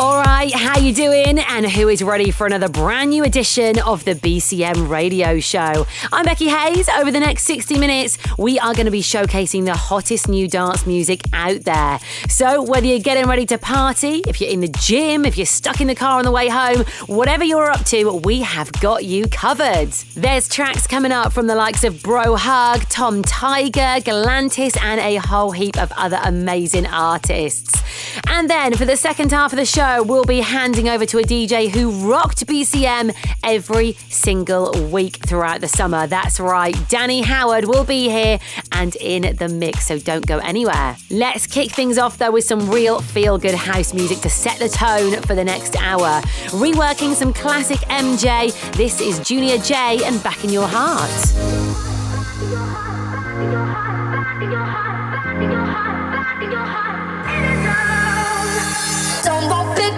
All right, how you doing? And who is ready for another brand new edition of the BCM Radio Show? I'm Becky Hayes. Over the next 60 minutes, we are going to be showcasing the hottest new dance music out there. So whether you're getting ready to party, if you're in the gym, if you're stuck in the car on the way home, whatever you're up to, we have got you covered. There's tracks coming up from the likes of Bro Hug, Tom Tiger, Galantis, and a whole heap of other amazing artists. And then for the second half of the show, we'll be handing over to a DJ who rocked BCM every single week throughout the summer. That's right, Danny Howard will be here and in the mix, so don't go anywhere. Let's kick things off though with some real feel good house music to set the tone for the next hour. Reworking some classic MJ, this is Junior J and Back in Your Heart.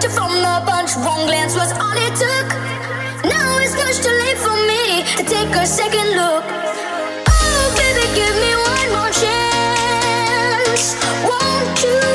From the bunch. Wrong glance was all it took. Now it's much too late for me to take a second look. Oh, baby, give me one more chance. Won't you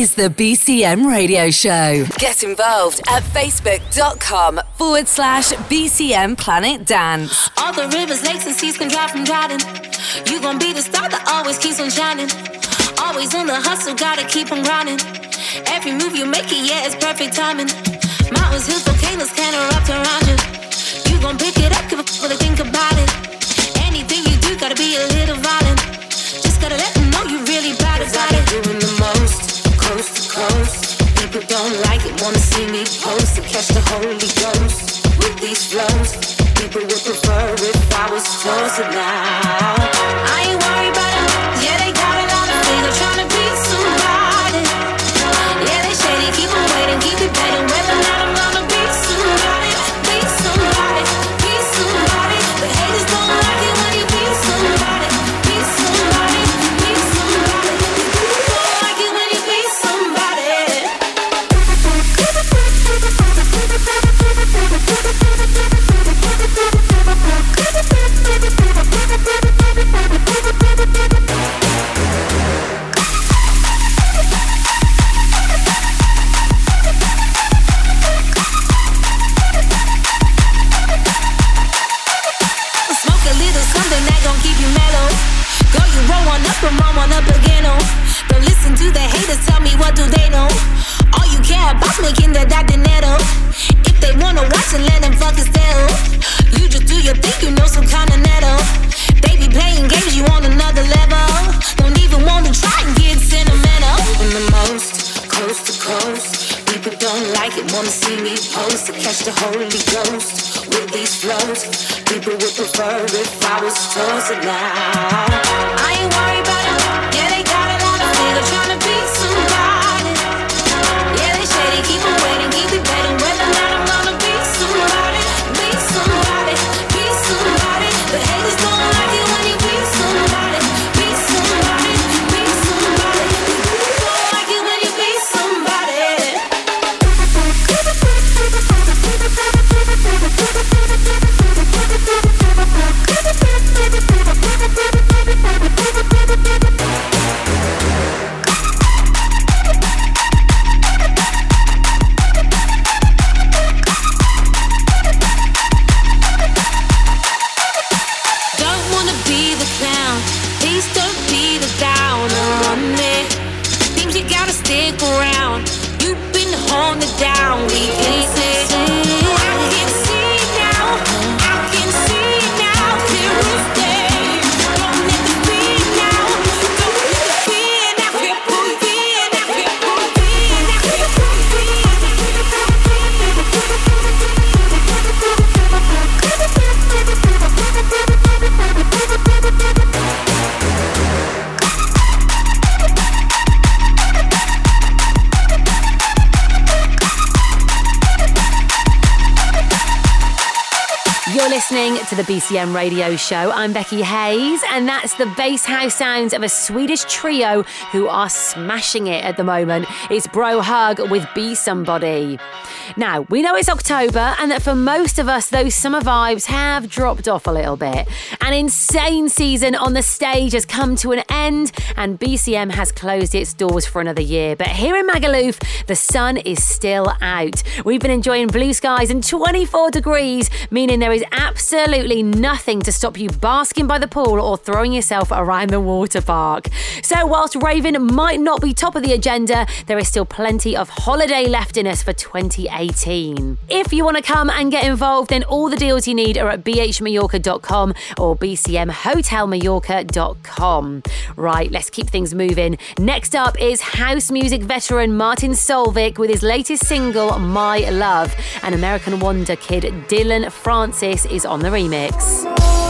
is the BCM Radio Show. Get involved at facebook.com forward slash BCM Planet Dance. All the rivers, lakes, and seas can dry from drowning. You gon' be the star that always keeps on shining. Always in the hustle, gotta keep on grinding. Every move you make, it, yeah, it's perfect timing. Mountains, hills, volcanoes can erupt around you. You gon' pick it up, give a f- what they think about it. Anything you do, gotta be a little violent. Just gotta let them know you really bad about it. People don't like it, wanna see me post to catch the Holy Ghost with these flows. People would prefer if I was closer now. I ain't worried radio show. I'm Becky Hayes, and that's the bass house sounds of a Swedish trio who are smashing it at the moment. It's Bro Hug with Be Somebody. Now, we know it's October, and that for most of us, those summer vibes have dropped off a little bit. An insane season on the stage has come to an end, and BCM has closed its doors for another year. But here in Magaluf, the sun is still out. We've been enjoying blue skies and 24 degrees, meaning there is absolutely nothing to stop you basking by the pool or throwing yourself around the water park. So, whilst raving might not be top of the agenda, there is still plenty of holiday left in us for 2018. If you want to come and get involved, then all the deals you need are at bhmallorca.com or bcmhotelmallorca.com. Right, let's keep things moving. Next up is house music veteran Martin Solveig with his latest single, My Love. And American Wonder kid Dillon Francis is on the remix. I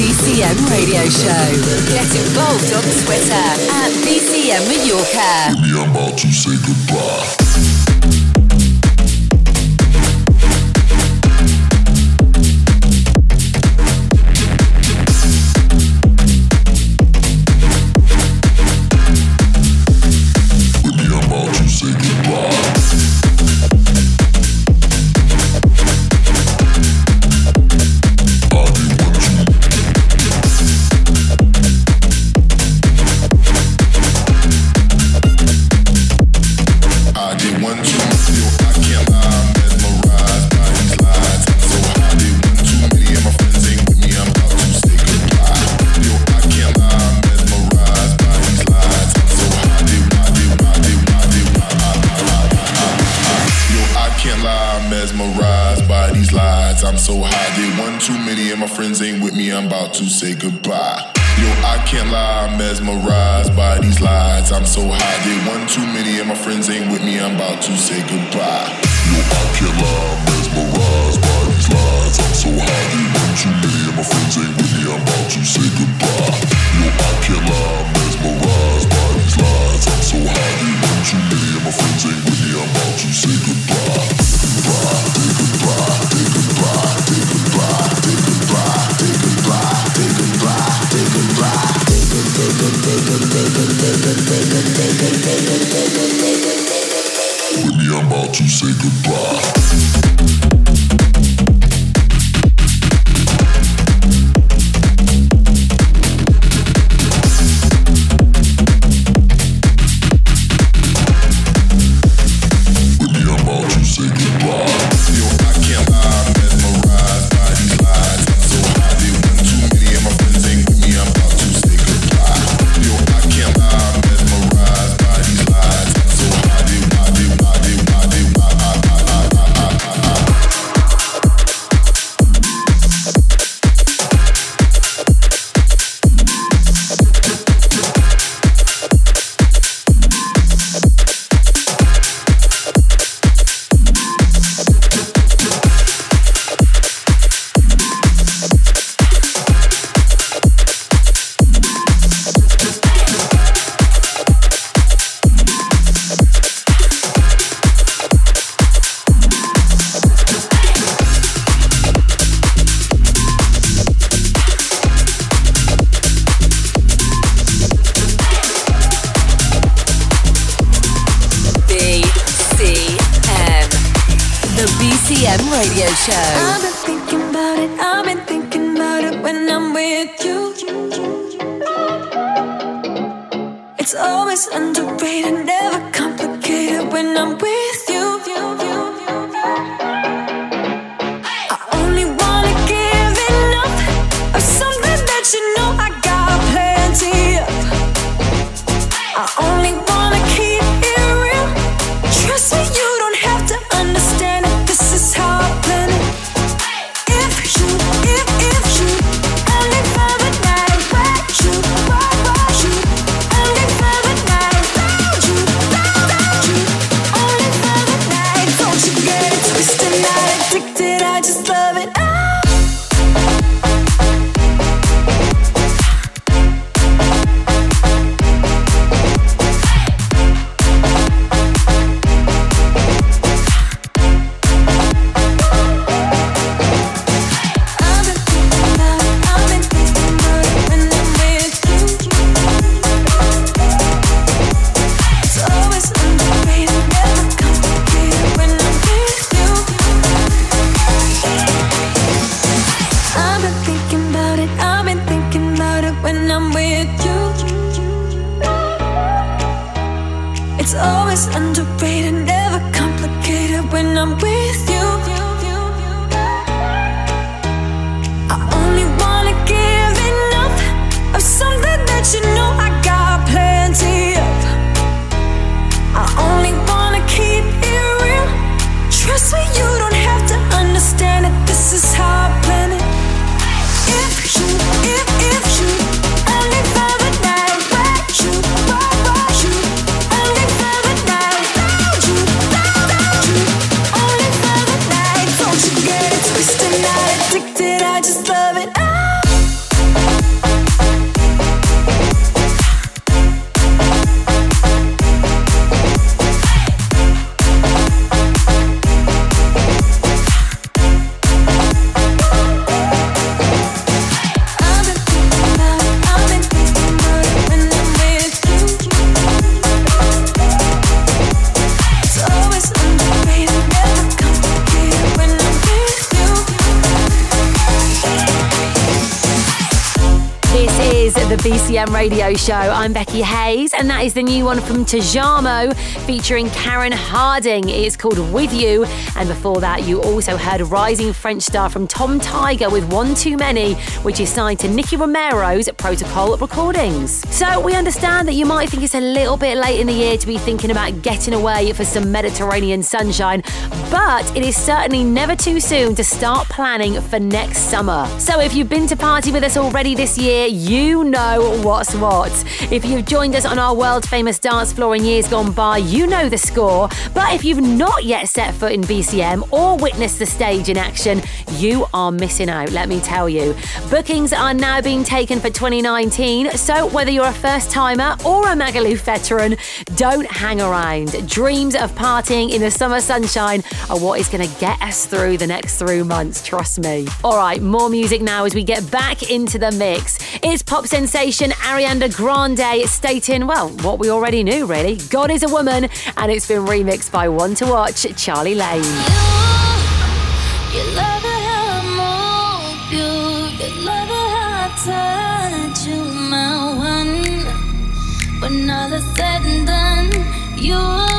BCM Radio Show. Get involved on Twitter at BCM Mallorca. I'm about to say goodbye. friends ain't with me, I'm about to say goodbye. Yo, I can't lie, I'm mesmerized by these lies. I'm so high, they one too many, and my friends ain't with me. I'm about to say goodbye. Yo, I can't lie, I'm mesmerized by these lies. I'm so high, they one too many, and my friends ain't with me. I'm about to say goodbye. Yo, I can't lie. Show. I'm Becky Hayes, and that is the new one from Tajamo featuring Karen Harding. It's called With You. And before that, you also heard rising French star from Tom Tiger with One Too Many, which is signed to Nicky Romero's Protocol Recordings. So we understand that you might think it's a little bit late in the year to be thinking about getting away for some Mediterranean sunshine, but it is certainly never too soon to start planning for next summer. So if you've been to party with us already this year, you know what's what. If you've joined us on our world famous dance floor in years gone by, you know the score. But if you've not yet set foot in BCM or witnessed the stage in action, you are missing out, let me tell you. Bookings are now being taken for 2019, so whether you're a first timer or a Magaluf veteran, don't hang around. Dreams of partying in the summer sunshine are what is going to get us through the next three months, trust me. All right, more music now as we get back into the mix. It's pop sensation Ariana Grande stating, well, what we already knew, really. God is a woman, and it's been remixed by One to Watch, Charlie Lane. You, you love how I you. You love how I touch you, my one. When all is said and done, you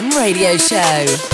BCM Radio Show.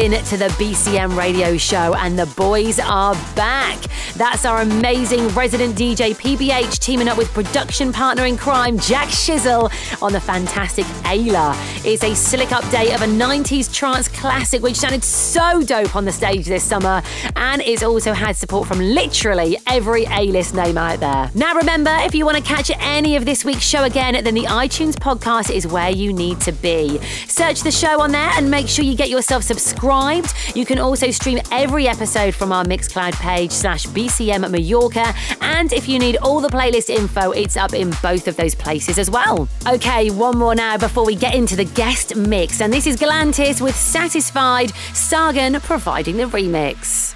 In to the BCM radio show, and the boys are back. That's our amazing resident DJ PBH teaming up with production partner in crime Jack Shizzle on the fantastic Ayla. It's a slick update of a 90s trance classic which sounded so dope on the stage this summer, and it's also had support from literally every A list name out there. Now, remember, if you want to catch any of this week's show again, then the iTunes podcast is where you need to be. Search the show on there and make sure you get yourself subscribed. You can also stream every episode from our Mixcloud page slash BCM Mallorca. And if you need all the playlist info, it's up in both of those places as well. Okay, one more now before we get into the guest mix. And this is Galantis with Satisfied, Sargon providing the remix.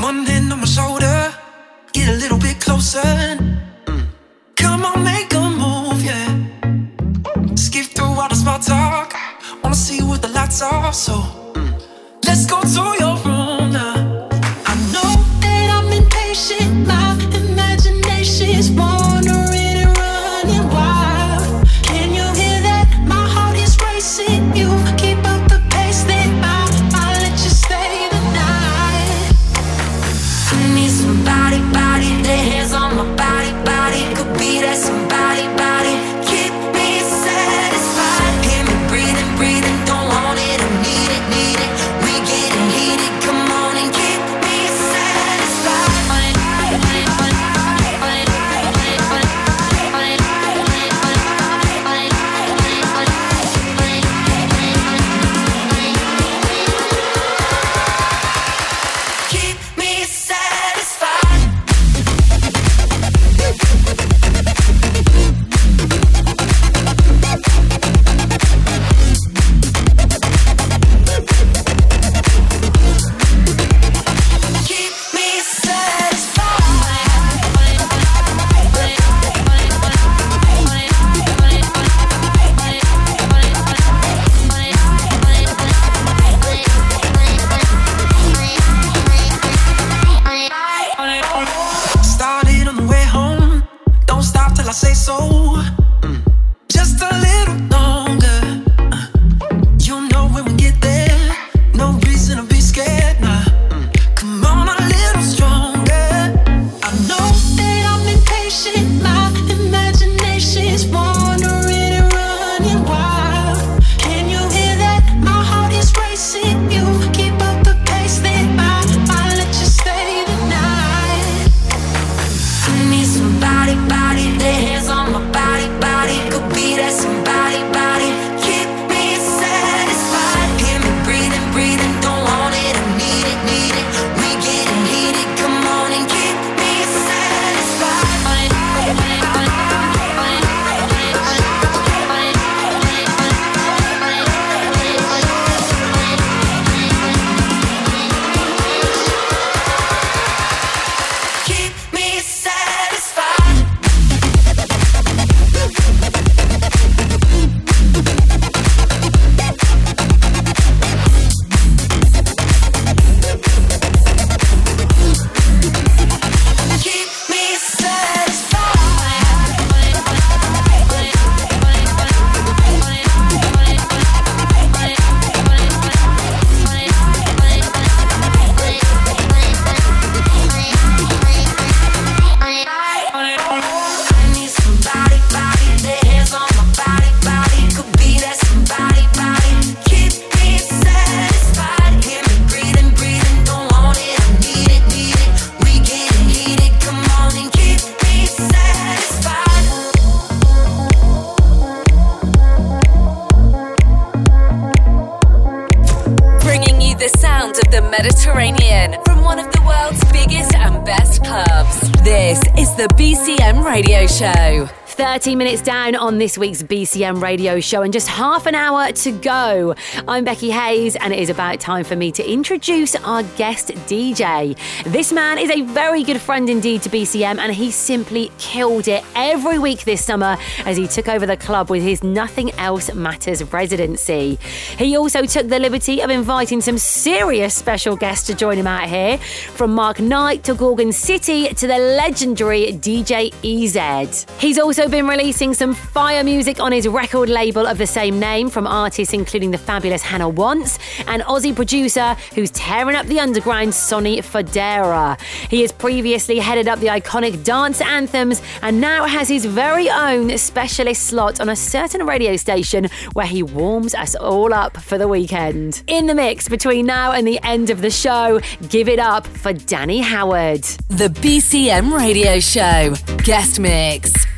One hand on my shoulder, get a little bit closer. Mm. Come on, make a move, yeah. Skip through all the small talk. Wanna see what the lights are, so mm. let's 13 minutes down on this week's BCM radio show and just half an hour to go. I'm Becky Hayes, and it is about time for me to introduce our guest DJ. This man is a very good friend indeed to BCM, and he simply killed it every week this summer as he took over the club with his Nothing Else Matters residency. He also took the liberty of inviting some serious special guests to join him out here, from Mark Knight to Gorgon City to the legendary DJ EZ. He's also been releasing some fire music on his record label of the same name from artists including the fabulous Hannah Wants and Aussie producer who's tearing up the underground, Sonny Fodera. He has previously headed up the iconic dance anthems and now has his very own specialist slot on a certain radio station where he warms us all up for the weekend. In the mix between now and the end of the show, give it up for Danny Howard. The BCM Radio Show. Guest Mix.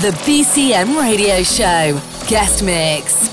The BCM Radio Show. Guest Mix.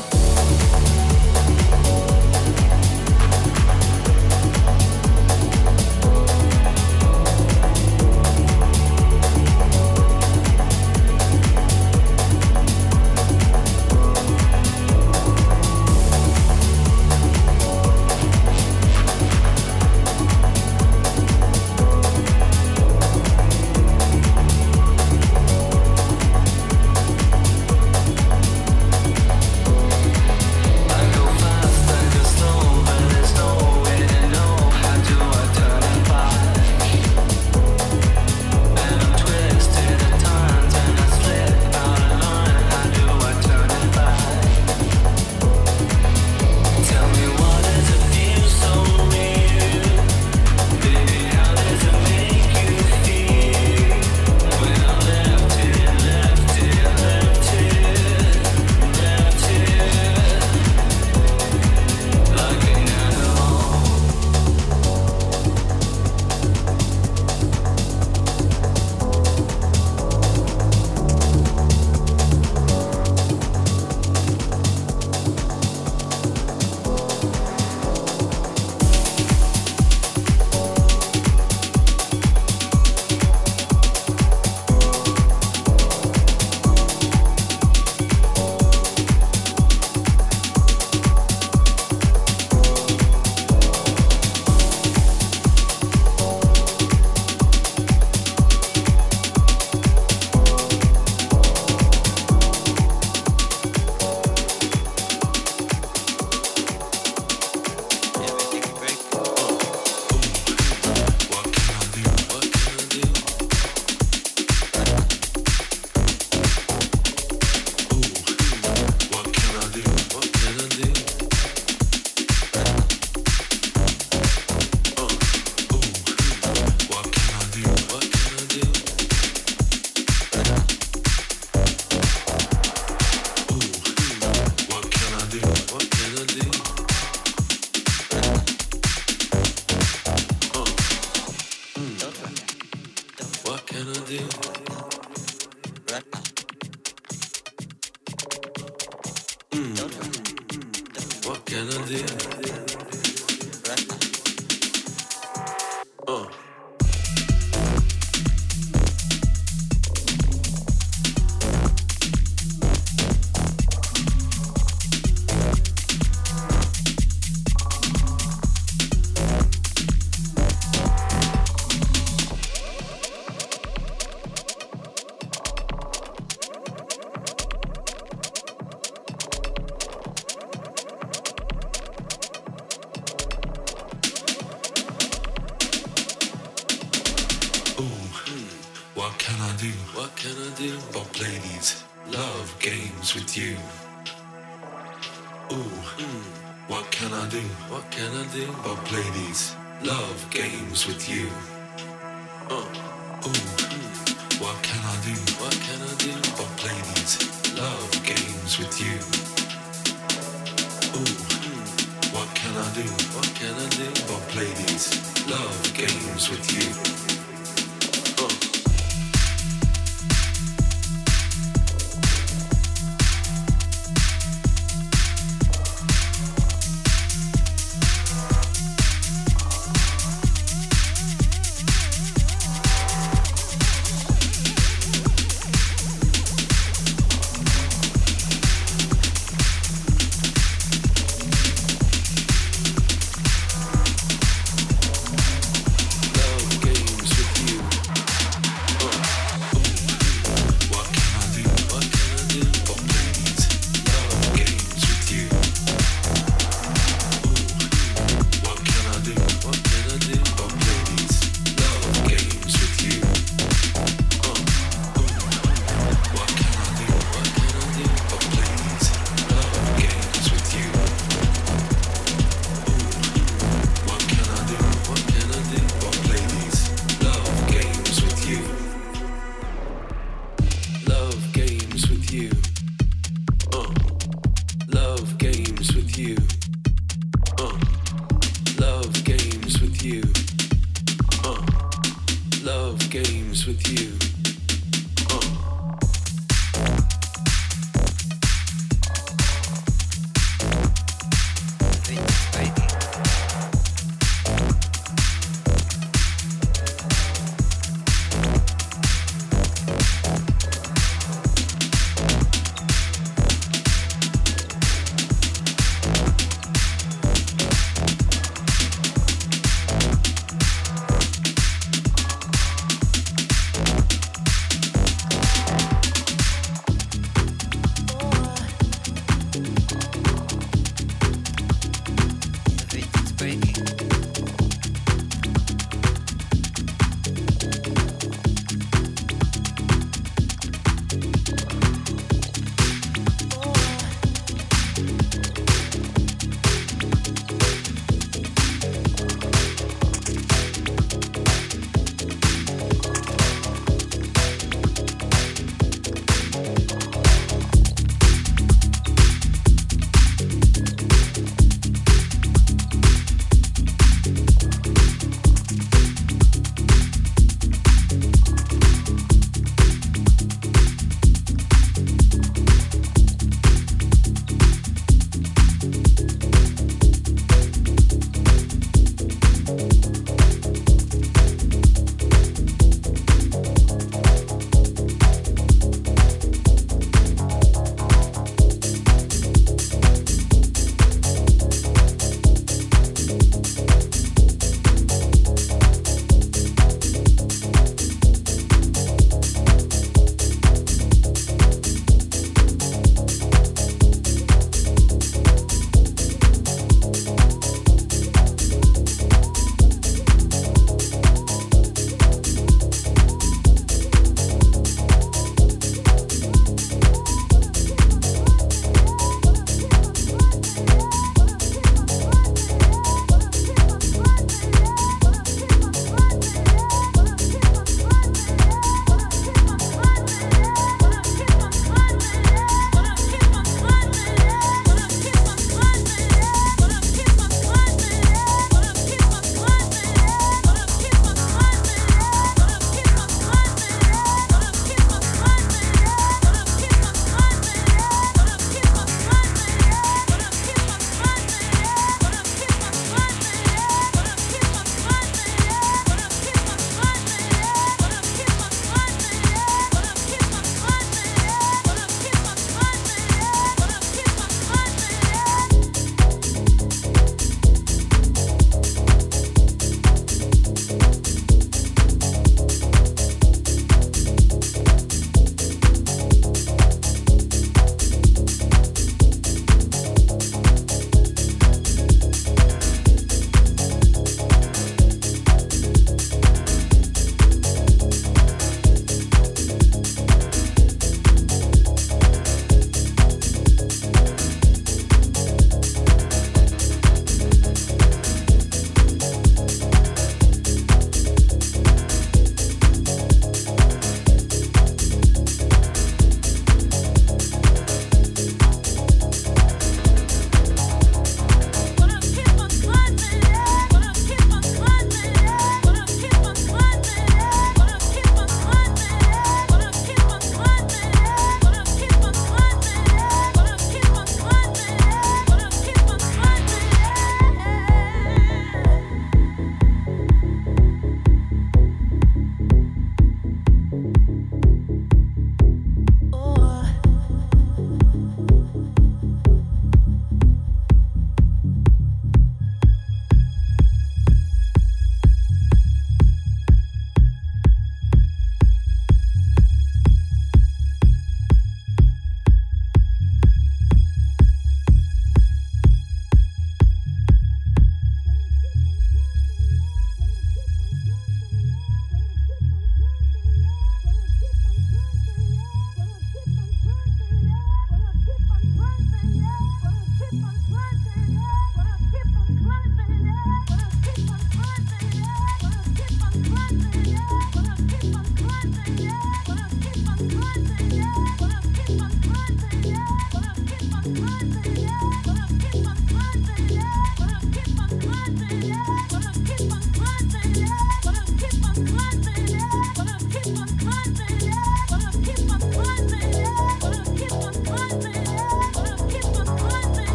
Mm.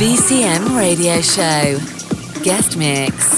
BCM Radio Show. Guest Mix.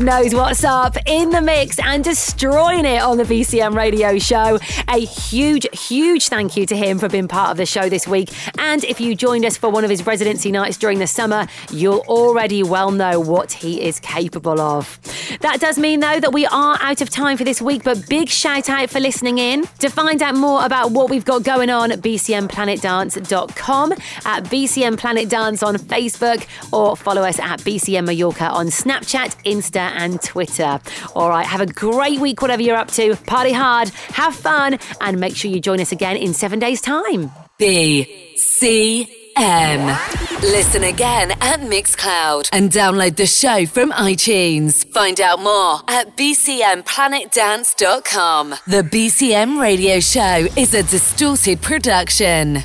Knows what's up in the mix and destroying it on the BCM radio show. A huge, huge thank you to him for being part of the show this week. And if you joined us for one of his residency nights during the summer, you'll already well know what he is capable of. That does mean, though, that we are out of time for this week, but big shout out for listening in. To find out more about what we've got going on, bcmplanetdance.com, at BCM Planet Dance on Facebook, or follow us at BCM Mallorca on Snapchat, Insta, and Twitter. All right, have a great week, whatever you're up to. Party hard, have fun, and make sure you join us again in seven days' time. B C M. Listen again at Mixcloud and download the show from iTunes. Find out more at bcmplanetdance.com. The BCM radio show is a distorted production.